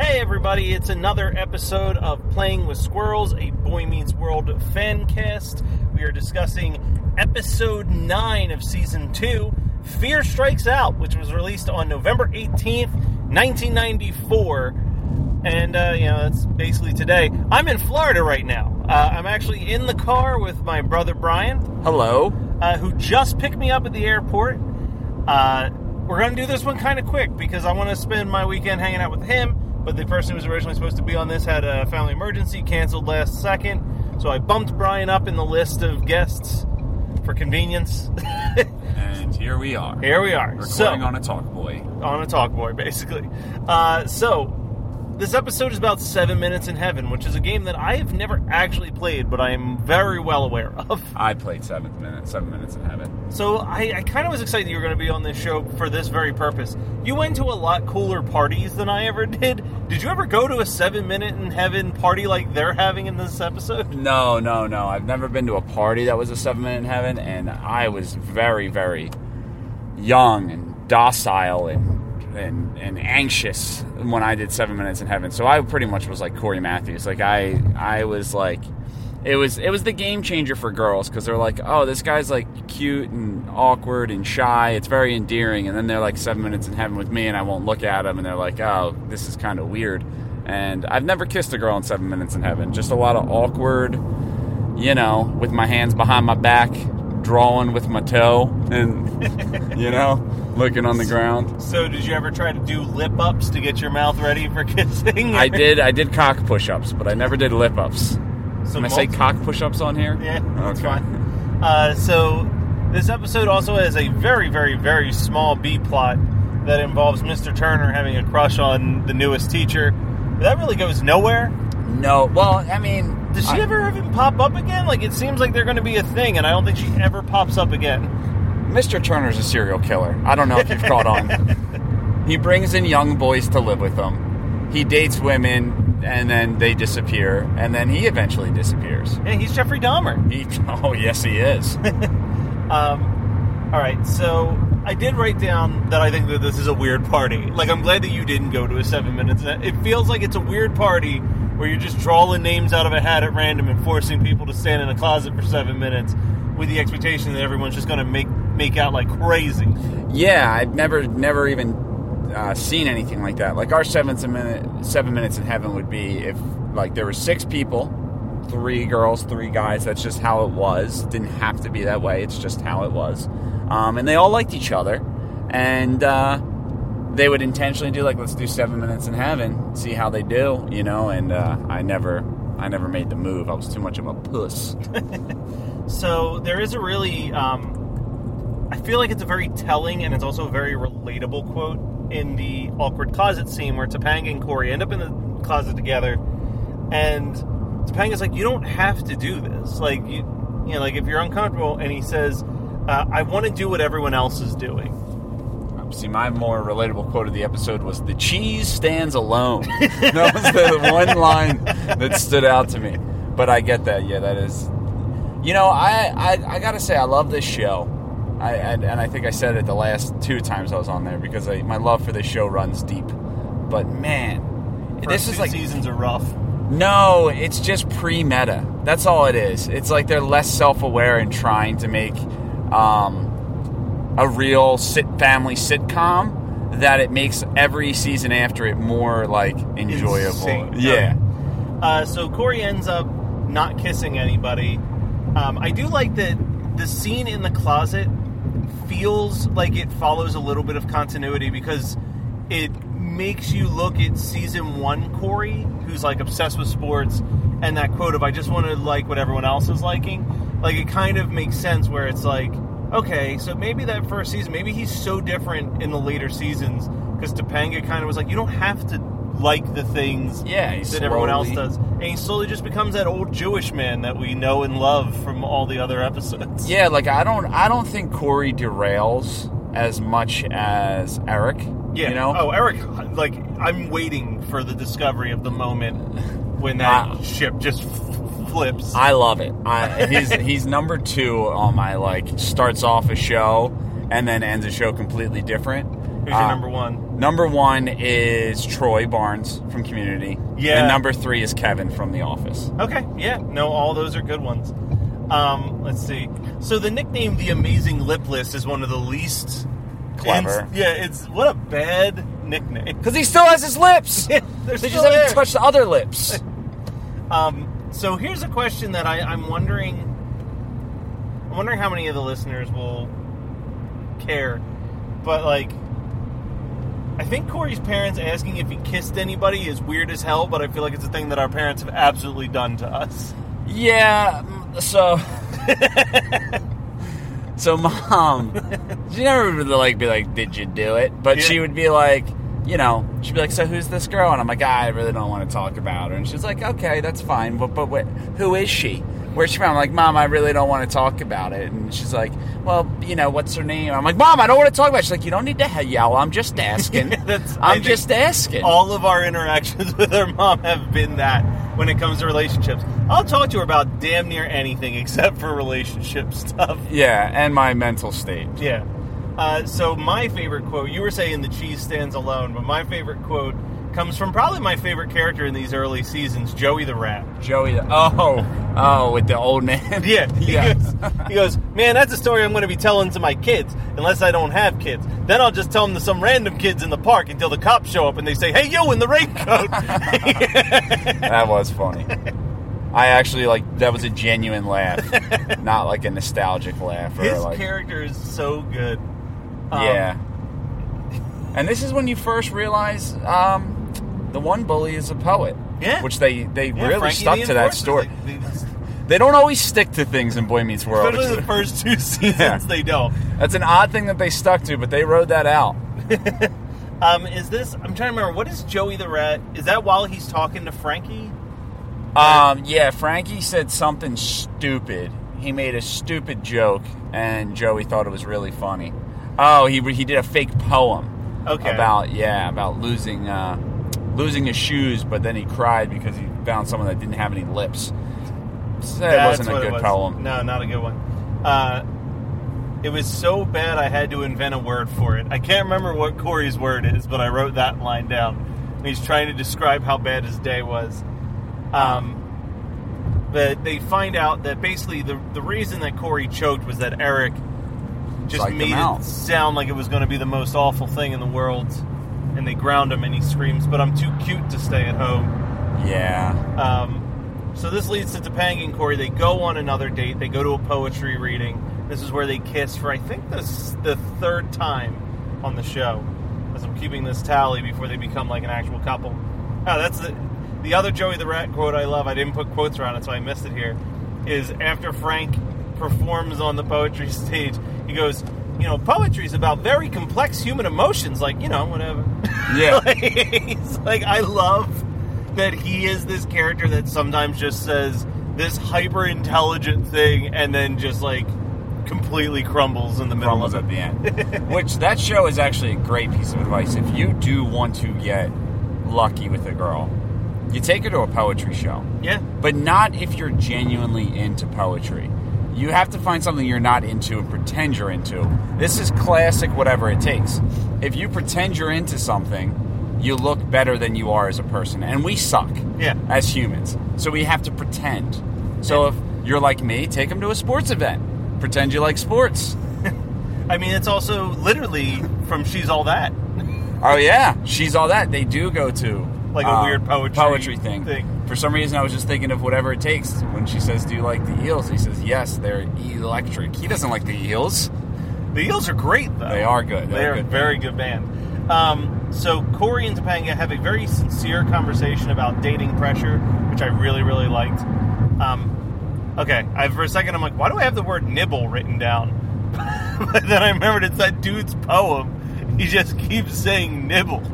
Hey everybody, it's another episode of Playing with Squirrels, a Boy Meets World fan cast. We are discussing episode 9 of season 2, Fear Strikes Out, which was released on November 18th, 1994. And, uh, you know, that's basically today. I'm in Florida right now. Uh, I'm actually in the car with my brother Brian, Hello. uh, who just picked me up at the airport. Uh, we're going to do this one kind of quick because I want to spend my weekend hanging out with him. But the person who was originally supposed to be on this had a family emergency, canceled last second. So I bumped Brian up in the list of guests for convenience. And here we are. Here we are. Recording so, on a talk boy. on a talk boy, basically. Uh, so, this episode is about Seven Minutes in Heaven, which is a game that I have never actually played, but I am very well aware of. I played seventh minute, seven minutes in heaven. So I, I kind of was excited you were going to be on this show for this very purpose. You went to a lot cooler parties than I ever did. Did you ever go to a seven minute in heaven party like they're having in this episode? No, no, no. I've never been to a party that was a seven minute in heaven, and I was very, very young and docile and and, and anxious when I did seven minutes in heaven. So I pretty much was like Cory Matthews. Like I I was like it was it was the game changer for girls because they're like, oh, this guy's like cute and awkward and shy. It's very endearing, and then they're like seven minutes in heaven with me, and I won't look at them, and they're like, oh, this is kind of weird. And I've never kissed a girl in seven minutes in heaven. Just a lot of awkward, you know, with my hands behind my back, drawing with my toe, and you know, looking on the ground. So did you ever try to do lip ups to get your mouth ready for kissing? I did. I did cock push-ups, but I never did lip-ups. So Can I say cock push-ups on here? Yeah, that's Okay. fine. Uh, so this episode also has a very, very, very small B plot that involves Mr. Turner having a crush on the newest teacher. But that really goes nowhere. No. Well, I mean, Does she I- ever even pop up again? Like it seems like they're going to be a thing, and I don't think she ever pops up again. Mr. Turner's a serial killer. I don't know if you've caught on. He brings in young boys to live with him. He dates women, and then they disappear, and then he eventually disappears. Yeah, he's Jeffrey Dahmer. He, oh, yes, he is. Um, all right, so I did write down that I think that this is a weird party. Like, I'm glad that you didn't go to a seven minutes. It feels like it's a weird party where you're just drawing names out of a hat at random and forcing people to stand in a closet for seven minutes with the expectation that everyone's just going to make make out like crazy. yeah, I've never, never even uh, seen anything like that. Like our seven minute, seven minutes in heaven would be if like there were six people, three girls, three guys. That's just how it was. Didn't have to be that way. It's just how it was. Um, and they all liked each other, and uh, they would intentionally do like, let's do seven minutes in heaven, see how they do, you know. And uh, I never, I never made the move. I was too much of a puss. So there is a really, um, I feel like it's a very telling and it's also a very relatable quote in the awkward closet scene where Topanga and Cory end up in the closet together, and Topanga's like, "You don't have to do this. Like, you, you know, like if you're uncomfortable." And he says, uh, "I want to do what everyone else is doing." See, my more relatable quote of the episode was "The cheese stands alone." that was the one line that stood out to me. But I get that. Yeah, that is. You know, I I, I gotta say, I love this show. I and, and I think I said it the last two times I was on there because I, my love for this show runs deep. But man, First this is like seasons are rough. no, it's just pre-meta. That's all it is. It's like they're less self-aware and trying to make um, a real sit family sitcom that it makes every season after it more like enjoyable. Insane. Yeah. Uh, so Cory ends up not kissing anybody. Um, I do like that the scene in the closet feels like it follows a little bit of continuity because it makes you look at season one Cory, who's like obsessed with sports, and that quote of "I just want to like what everyone else is liking." Like it kind of makes sense where it's like, okay, so maybe that first season, maybe he's so different in the later seasons because Topanga kind of was like, you don't have to like the things Yeah, that everyone else does. And he slowly just becomes that old Jewish man that we know and love from all the other episodes. Yeah, like I don't I don't think Cory derails as much as Eric. Yeah. You know? Oh, Eric, like, I'm waiting for the discovery of the moment when that Nah. ship just flips. I love it. I, he's he's number two on my like starts off a show and then ends a show completely different. Who's your Uh, number one? Number one is Troy Barnes from Community. Yeah. And number three is Kevin from The Office. Okay, yeah, no, all those are good ones. Um, let's see. So the nickname "The Amazing Lipless" is one of the least Clever. ins- yeah, it's what a bad nickname. Because he still has his lips. They just haven't touched the other lips. Um, so here's a question that I, I'm wondering. I'm wondering how many of the listeners will care, but like, I think Cory's parents asking if he kissed anybody is weird as hell. But I feel like it's a thing that our parents have absolutely done to us. Yeah, so so mom, she never would like be like, "Did you do it?" But Yeah. she would be like, you know, she'd be like, "So who's this girl?" And I'm like, "I really don't want to talk about her." And she's like, "Okay, that's fine, but but wait, who is she?" Where's she from? I'm like, Mom, I really don't want to talk about it. And she's like, Well, you know, what's her name? I'm like, Mom, I don't want to talk about it. She's like, You don't need to yell. I'm just asking. I'm just asking. All of our interactions with our mom have been that when it comes to relationships. I'll talk to her about damn near anything except for relationship stuff. yeah, and my mental state. Yeah. Uh, so my favorite quote, you were saying the cheese stands alone, but my favorite quote comes from probably my favorite character in these early seasons, Joey the Rat. Joey, the, oh, oh, with the old man. Yeah, he, yeah. Goes, he goes, man, that's a story I'm going to be telling to my kids, unless I don't have kids. Then I'll just tell them to some random kids in the park until the cops show up and they say, hey, yo, in the raincoat. that was funny. I actually like that was a genuine laugh, not like a nostalgic laugh or His like character is so good. Um, yeah. And this is when you first realize um, the one bully is a poet. Yeah. Which they they yeah, really Frankie stuck the to that story. they- they- They don't always stick to things in Boy Meets World. especially the first two seasons, Yeah. they don't. That's an odd thing that they stuck to, but they wrote that out. Um, is this? I'm trying to remember. What is Joey the Rat? Is that while he's talking to Frankie? Um, yeah, Frankie said something stupid. He made a stupid joke, and Joey thought it was really funny. Oh, he he did a fake poem. Okay. About yeah, about losing uh, losing his shoes, but then he cried because he found someone that didn't have any lips. So that wasn't a good was. poem. No, not a good one. Uh, it was so bad I had to invent a word for it. I can't remember what Cory's word is, but I wrote that line down. He's trying to describe how bad his day was. Um, but they find out that basically the the reason that Cory choked was that Eric just made it sound like it was going to be the most awful thing in the world. And they ground him, and he screams, "But I'm too cute to stay at home." Yeah, Um, so this leads to Topanga and Cory. They go on another date. They go to a poetry reading. This is where they kiss for I think this the third time on the show. As I'm keeping this tally before they become like an actual couple. Oh, that's the the other Joey the Rat quote I love. I didn't put quotes around it, so I missed it here. Is after Frank performs on the poetry stage, he goes, "You know, poetry is about very complex human emotions, like you know, whatever." yeah. like, he's like, I love that he is this character that sometimes just says this hyper intelligent thing and then just like completely crumbles in the middle crumbles of at it. the end. Which that show is actually a great piece of advice. If you do want to get lucky with a girl, you take her to a poetry show. Yeah. But not if you're genuinely into poetry. You have to find something you're not into and pretend you're into. This is classic whatever it takes. If you pretend you're into something, you look better than you are as a person. And we suck Yeah. as humans. So we have to pretend. So if you're like me, take them to a sports event. Pretend you like sports. I mean, it's also literally from She's All That. Oh yeah, she's all that. They do go to Like a uh, weird poetry poetry thing. thing. For some reason, I was just thinking of whatever it takes. When she says, "Do you like the eels?" He says, "Yes, they're electric." He doesn't like the eels. The Eels are great, though. They are good. They're They're, a a good very good band. Um, so Cory and Topanga have a very sincere conversation about dating pressure, which I really, really liked. Um, okay, I, for a second I'm like, why do I have the word nibble written down? but then I remembered it's that dude's poem. He just keeps saying nibble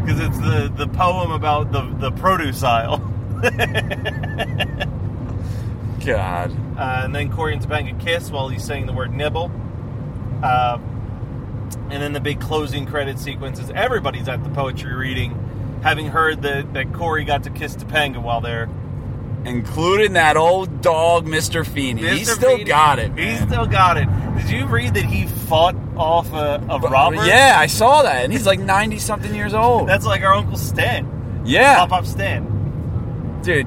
because it's the the poem about the the produce aisle. God. Uh, and then Cory and Topanga kiss while he's saying the word nibble. Uh, and then the big closing credit sequence is everybody's at the poetry reading, having heard that, that Cory got to kiss Topanga while they're including that old dog, Mr. Feeny. He still Feeny, got it. He still got it. Did you read that he fought off a, a robber? Yeah, I saw that, and he's like ninety something years old. That's like our Uncle Stan. yeah, Pop Up Stan. dude.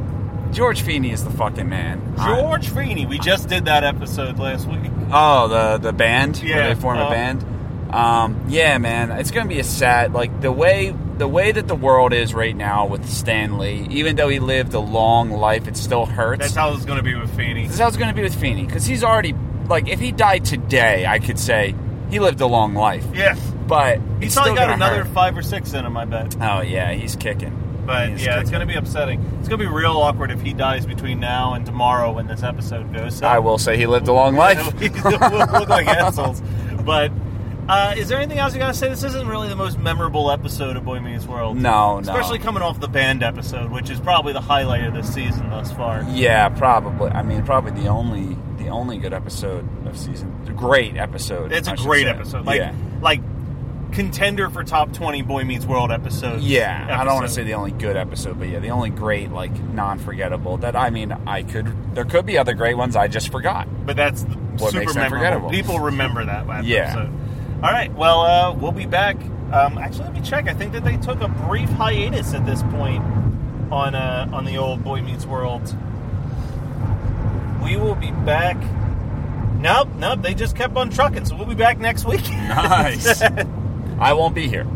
George Feeny is the fucking man. I- George Feeny. We just did that episode last week. Oh, the the band where Yeah, they form uh, a band. Um, yeah, man, it's gonna be a sad like the way the way that the world is right now with Stan Lee. Even though he lived a long life, it still hurts. That's how it's going to be with Feeny. That's how it's gonna be with Feeny because he's already like if he died today, I could say he lived a long life. Yeah. But He's probably got another hurt. five or six in him, I bet. Oh yeah, he's kicking. But He's yeah, it's going to be upsetting. It's going to be real awkward if he dies between now and tomorrow when this episode goes. So I will say he lived a long life. we look like assholes. But uh, is there anything else you got to say? This isn't really the most memorable episode of Boy Meets World. No, no. Especially coming off the band episode, which is probably the highlight of this season thus far. Yeah, probably. I mean, probably the only the only good episode of season. The great episode. It's I a great say. episode. Like, yeah, like contender for top 20 Boy Meets World episodes. yeah. I don't want to say the only good episode, but yeah, the only great, like non-forgettable. That I mean, I could. There could be other great ones I just forgot. But that's What super makes them memorable. forgettable. People remember that last Yeah. All right. Well, uh, we'll be back. Um, actually, let me check. I think that they took a brief hiatus at this point on uh, on the old Boy Meets World. We will be back. Nope, nope. They just kept on trucking, so we'll be back next week. Nice. I won't be here.